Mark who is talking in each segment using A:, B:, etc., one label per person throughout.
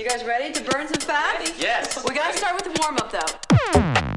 A: You guys ready to burn some fat?
B: Yes.
A: We gotta start with the warm up though.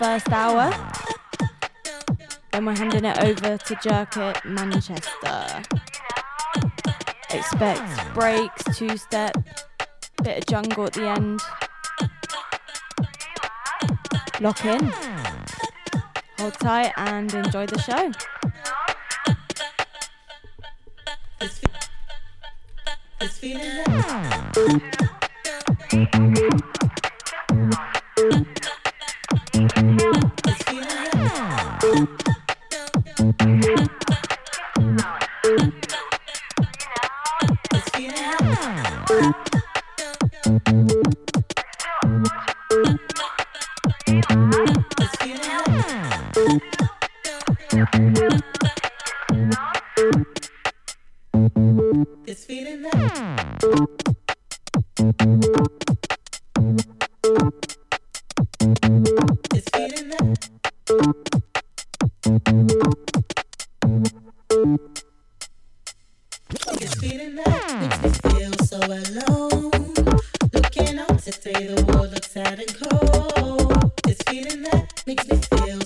C: first hour. Then we're handing it over to Jerkit Manchester. Expect breaks, two step, bit of jungle at the end. Lock in, hold tight, and enjoy the show.
D: say the world looks sad and cold. This feeling that makes me feel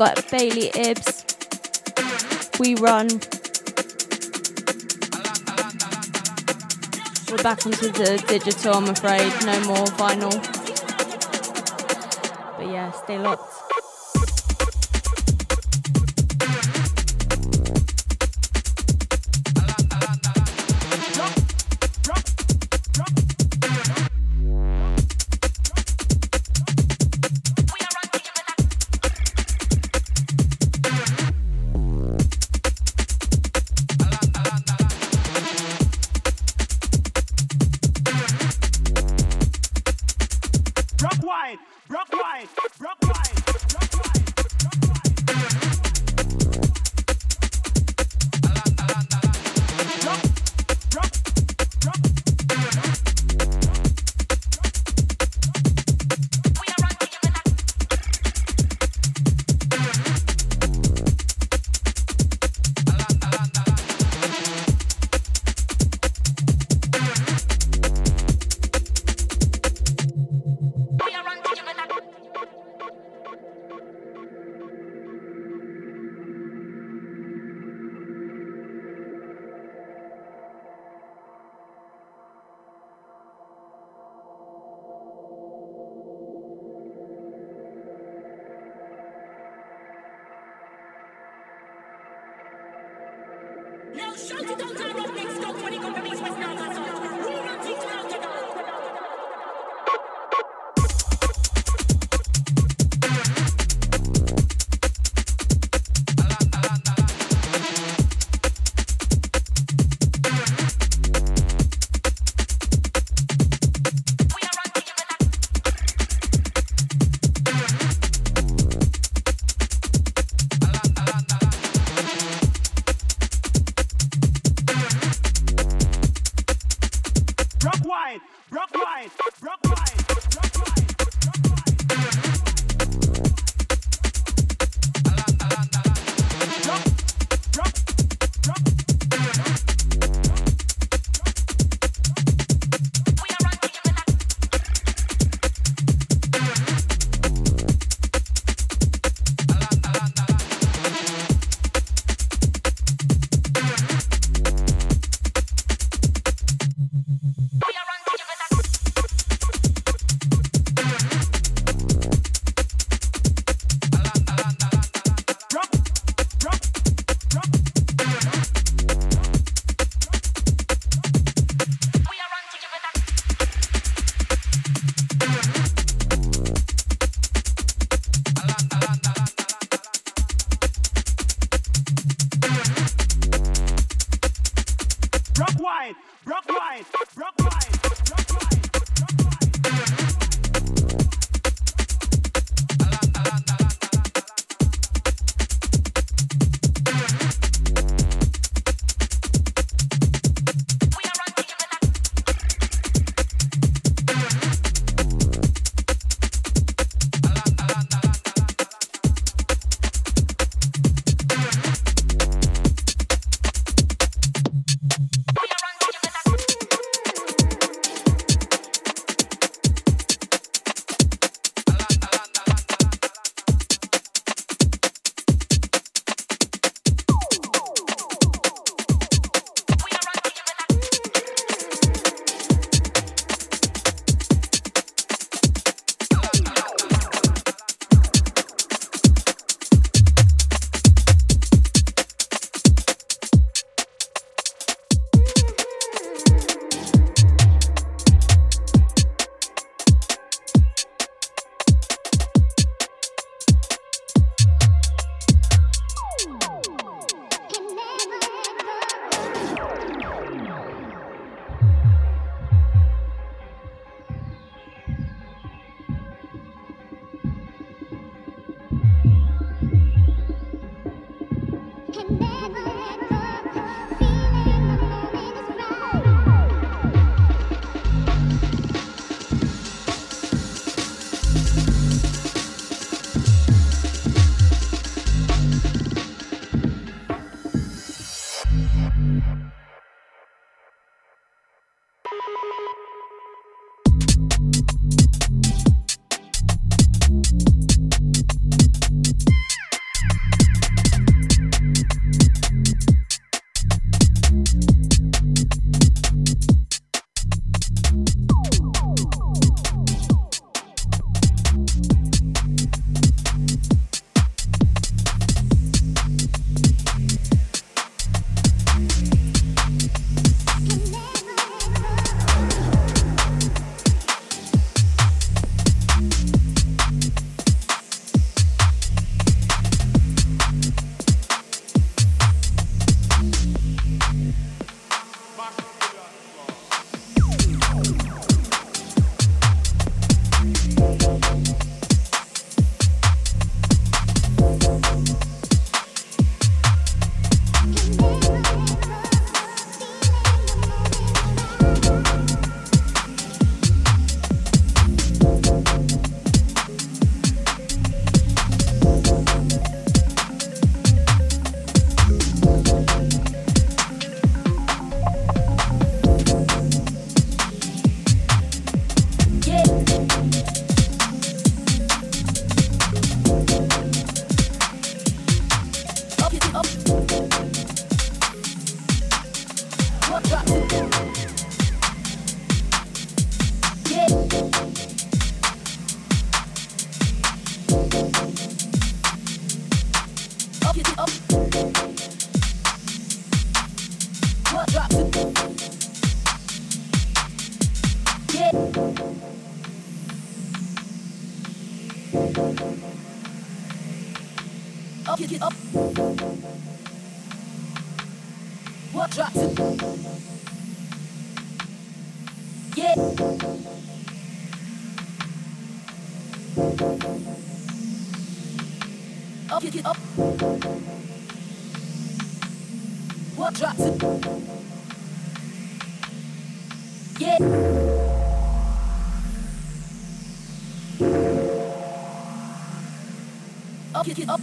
E: Got Bailey Ibbs. We run. We're back onto the digital, I'm afraid. No more vinyl. But yeah, stay locked.
F: Rock Up, get up.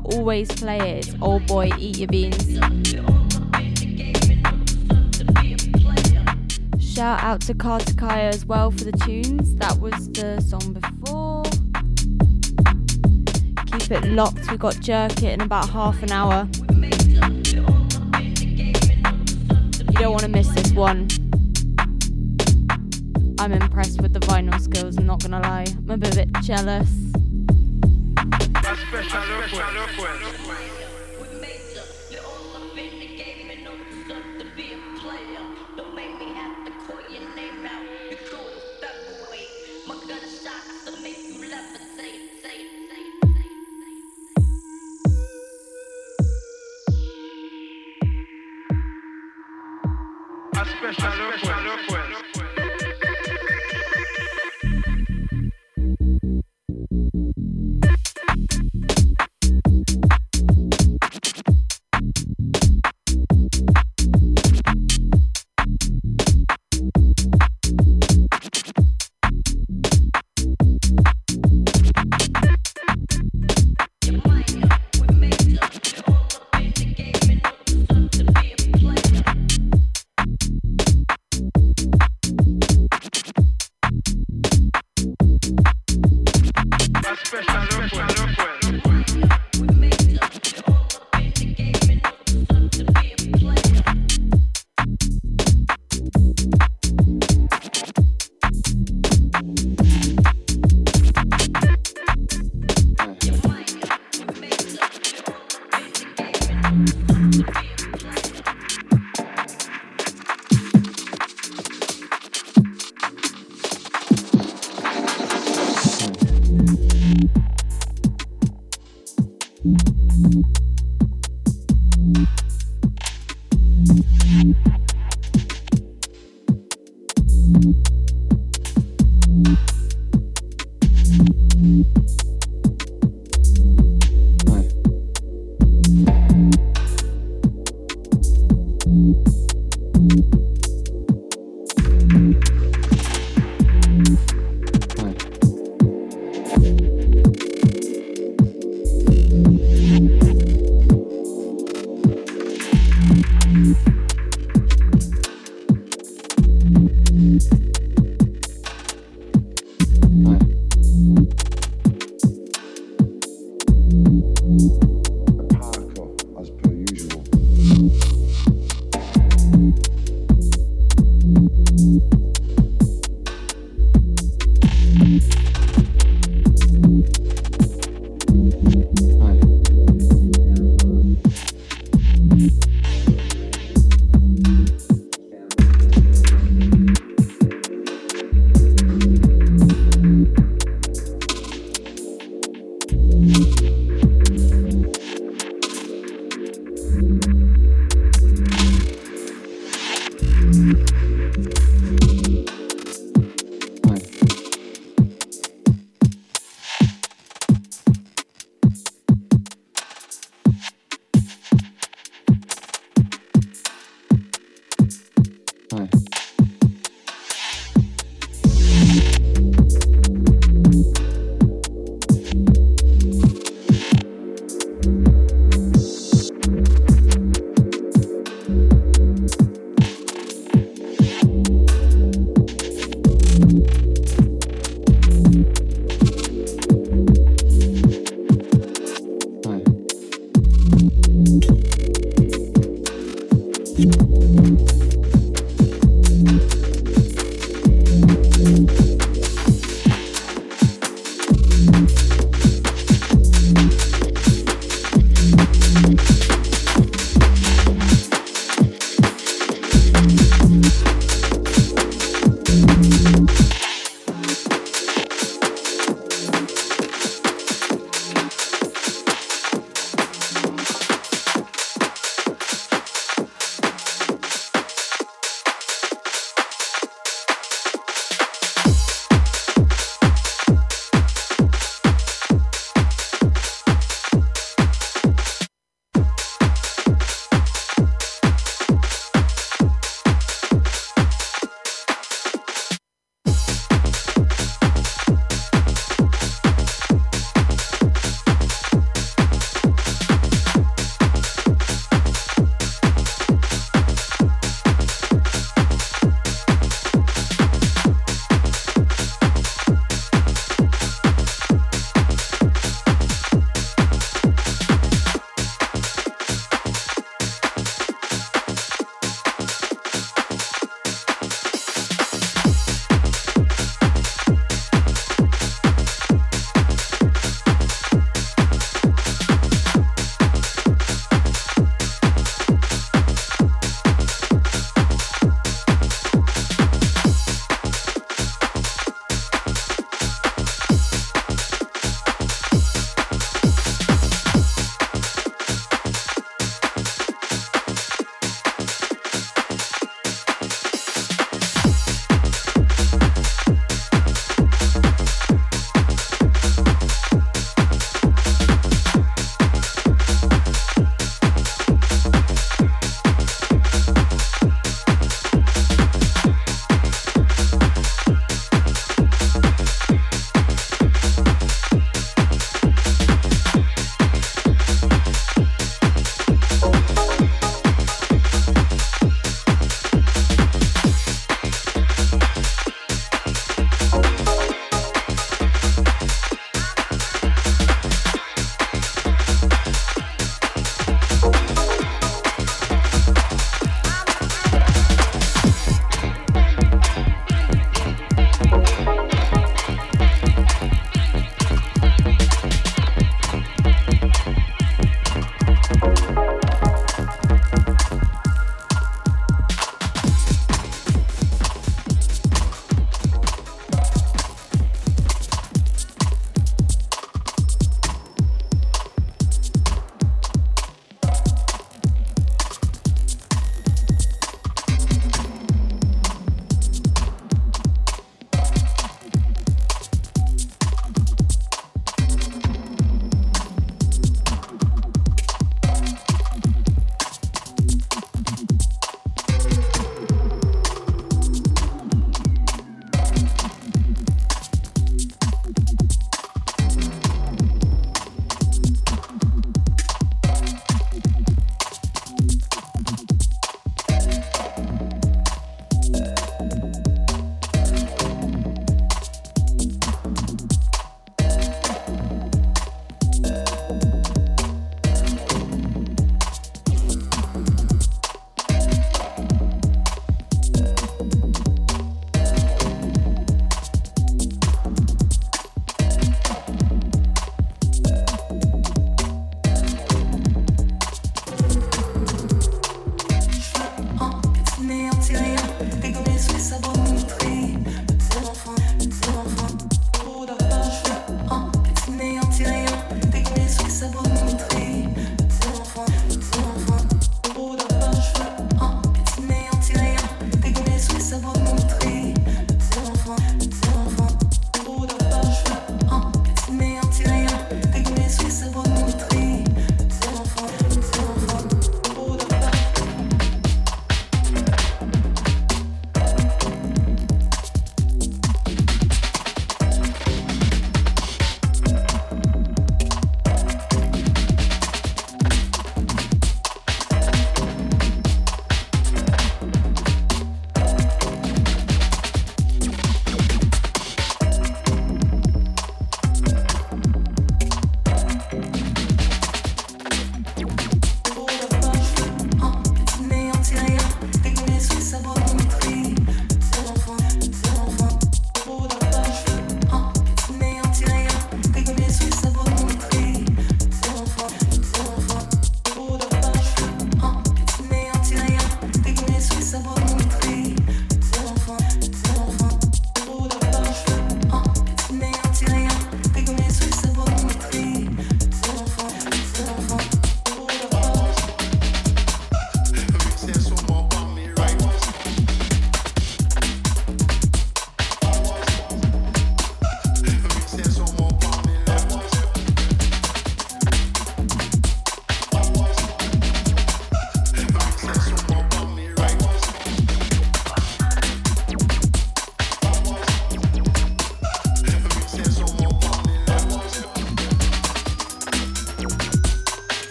G: I
C: always play it. Old Boy Eat Your Beans. Shout out to Carter Kaya as well for the tunes. That was the song before. Keep it locked. We got Jerk It in about half an hour. You don't want to miss this one. I'm impressed with the vinyl skills, I'm not gonna lie. I'm a bit jealous.
H: Special request. A special request.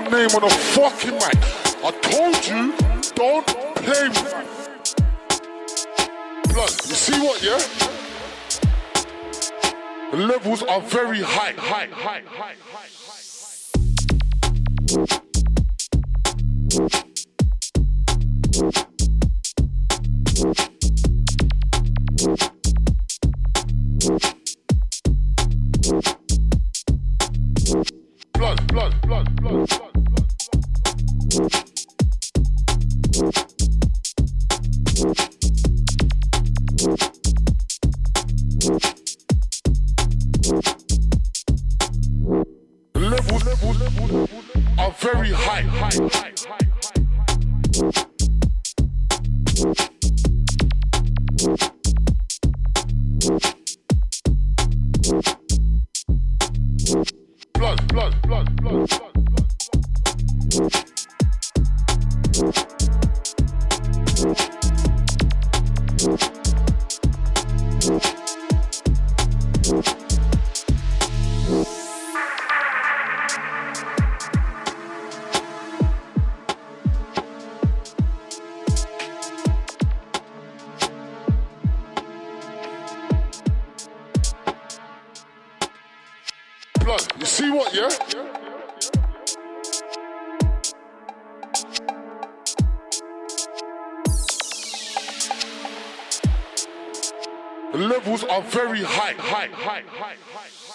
I: My name on a fucking mic. I told you, don't play me. Blood, you see what, yeah? The levels are very high, high, high, high, high. Levels are very high, high, high, high, high.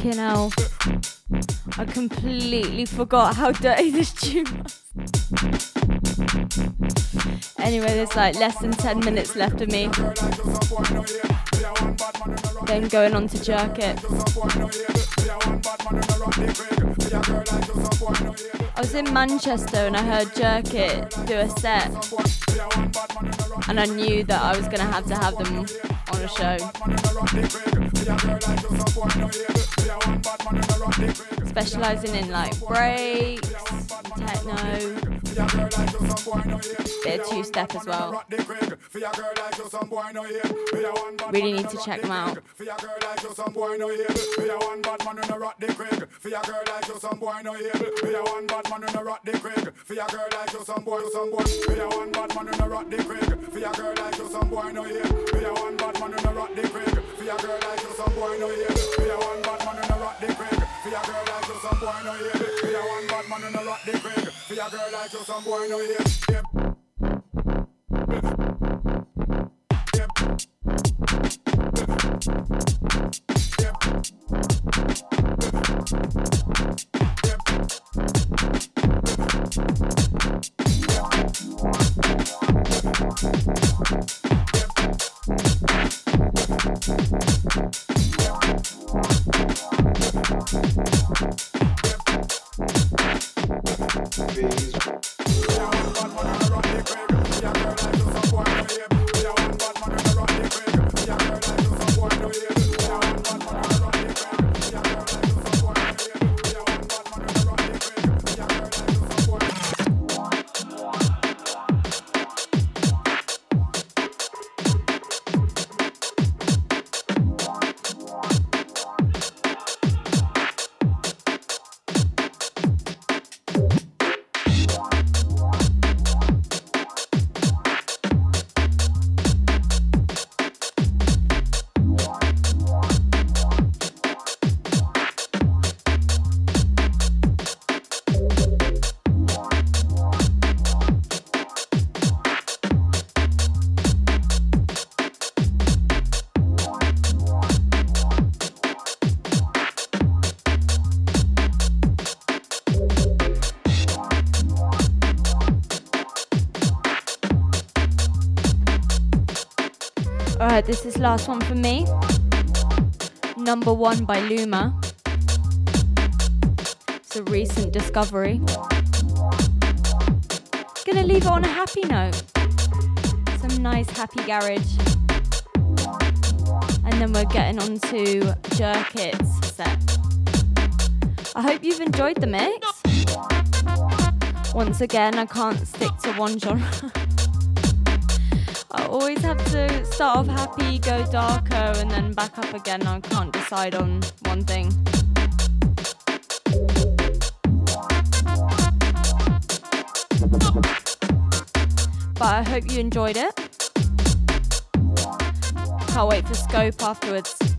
C: Fucking hell. I completely forgot how dirty this tune was. Anyway, there's like less than 10 minutes left of me. Then going on to jerk it. I was in Manchester and I heard Jerk It do a set. And I knew that I was going to have to have them on a show. Specialising in like breaks, techno, bit of two step as well. Really need to check them out.
G: Be a one bad man in a rock the craig. For your girl like you, some boy no. A a craig. For a one bad man in a rock the craig. For a a girl like you, some boy no hear a one bad man
C: This is last one for me. Number one by Luma. It's a recent discovery. Gonna leave it on a happy note. Some nice happy garage. And then we're getting on to Jerk set. I hope you've enjoyed the mix. Once again, I can't stick to one genre. I always have to start off happy, go darker, and then back up again. I can't decide on one thing. But I hope you enjoyed it. Can't wait for Scope afterwards.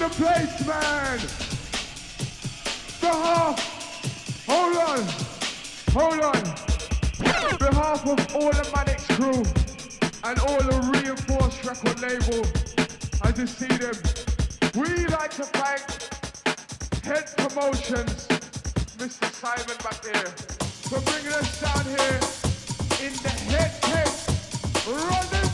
J: the place, man. The half. Hold on. Hold on. On behalf of all the Manix crew and all the reinforced record label, I just see them. We like to thank Head Promotions, Mr. Simon back here, for bringing us down here in the head case. Running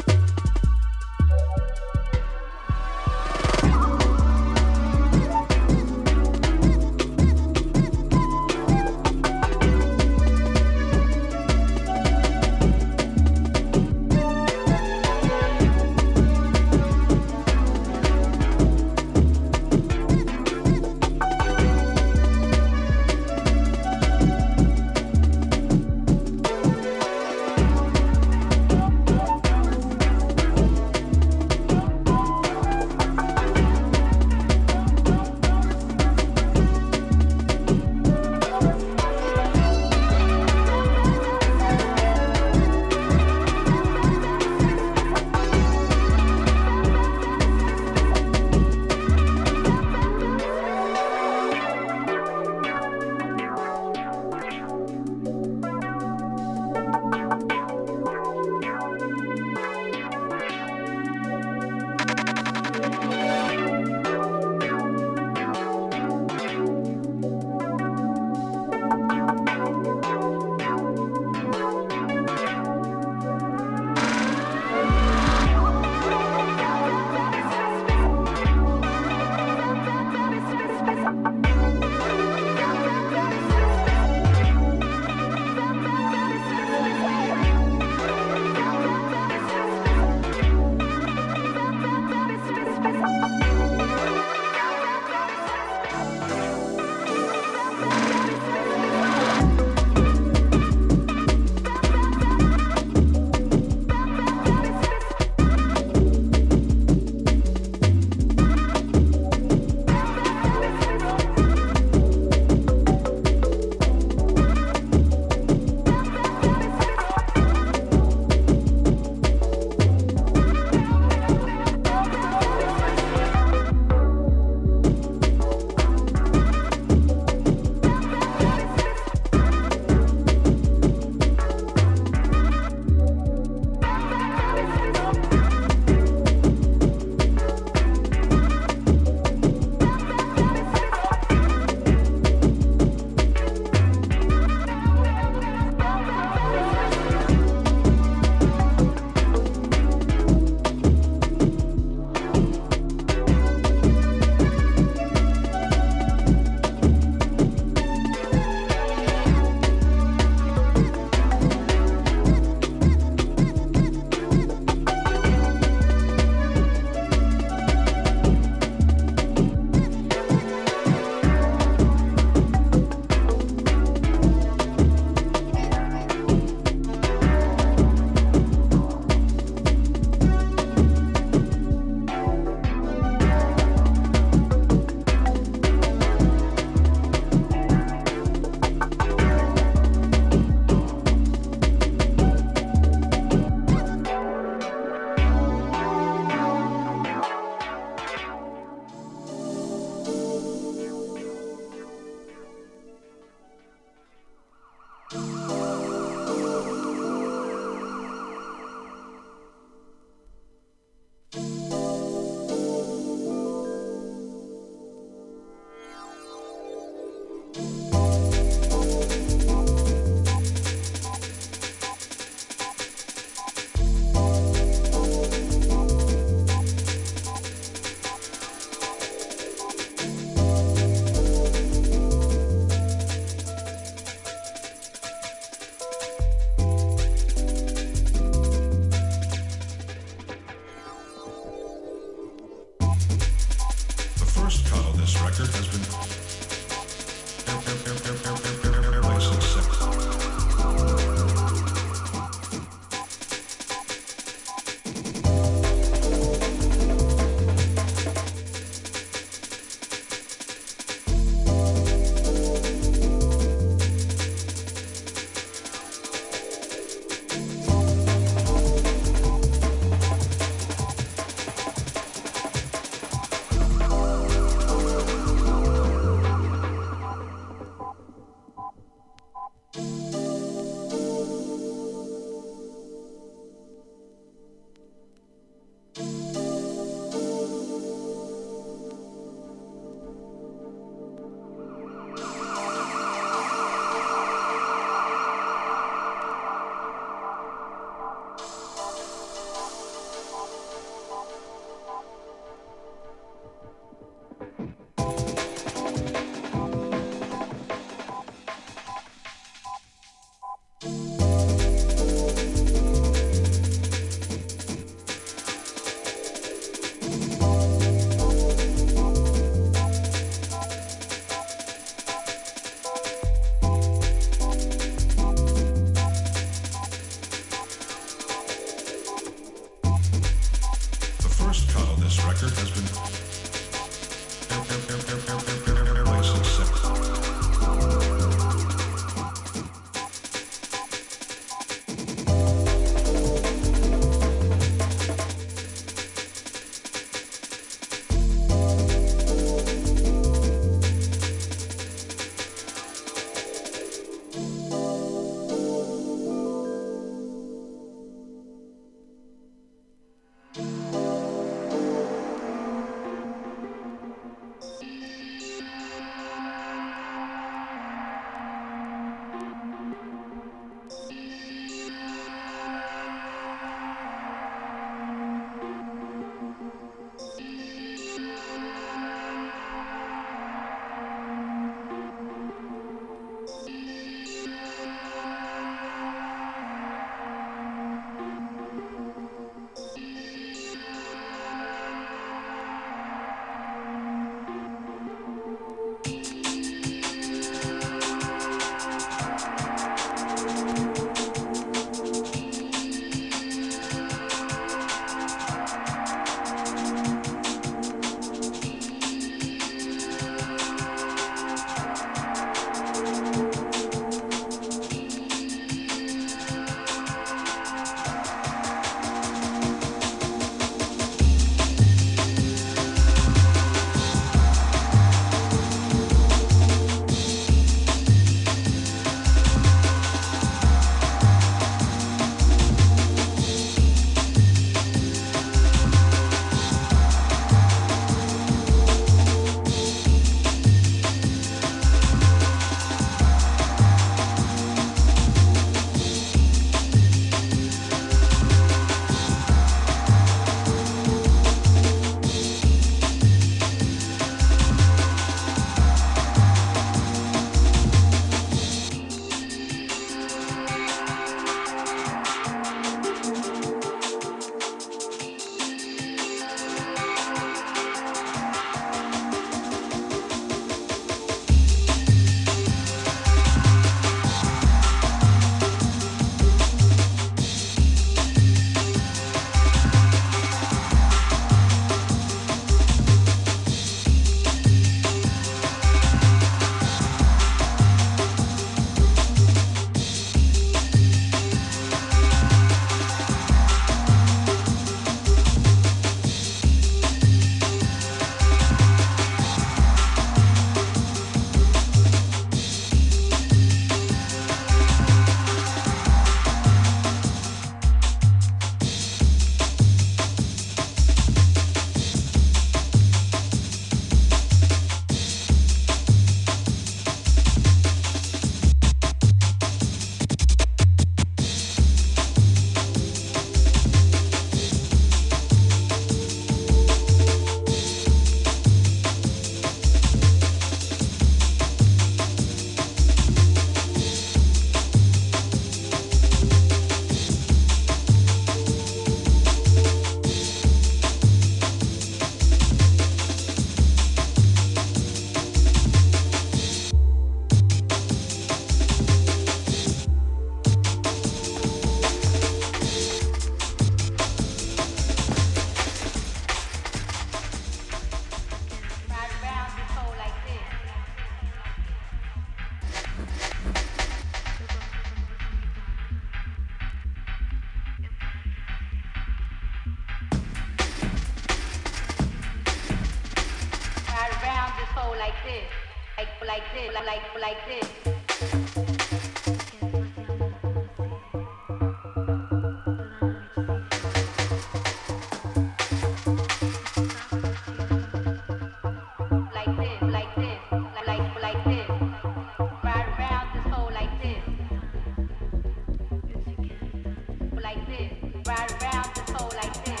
K: like this, ride around the pole like this,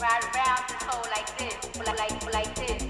K: ride around the pole like this, like like this.